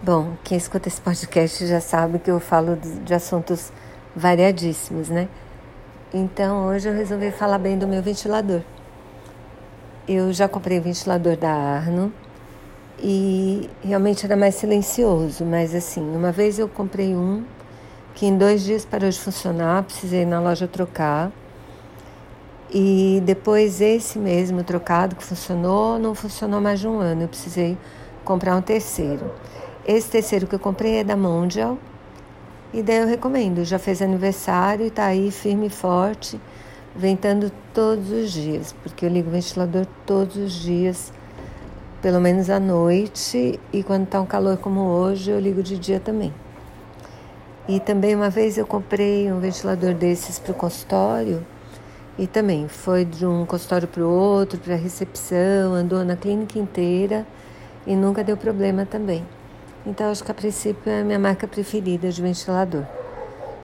Bom, quem escuta esse podcast já sabe que eu falo de assuntos variadíssimos, né? Então hoje eu resolvi falar bem do meu ventilador. Eu já comprei o ventilador da Arno e realmente era mais silencioso, mas assim, uma vez eu comprei um que em dois dias parou de funcionar, precisei ir na loja trocar. E depois esse mesmo trocado que funcionou, não funcionou mais de um ano, eu precisei comprar um terceiro. Esse terceiro que eu comprei é da Mondial. E daí eu recomendo. Já fez aniversário e tá aí firme e forte, ventando todos os dias. Porque eu ligo o ventilador todos os dias, pelo menos à noite. E quando tá um calor como hoje, eu ligo de dia também. E também uma vez eu comprei um ventilador desses para o consultório. E também foi de um consultório para o outro, para recepção, andou na clínica inteira e nunca deu problema também. Então, acho que a princípio é a minha marca preferida de ventilador.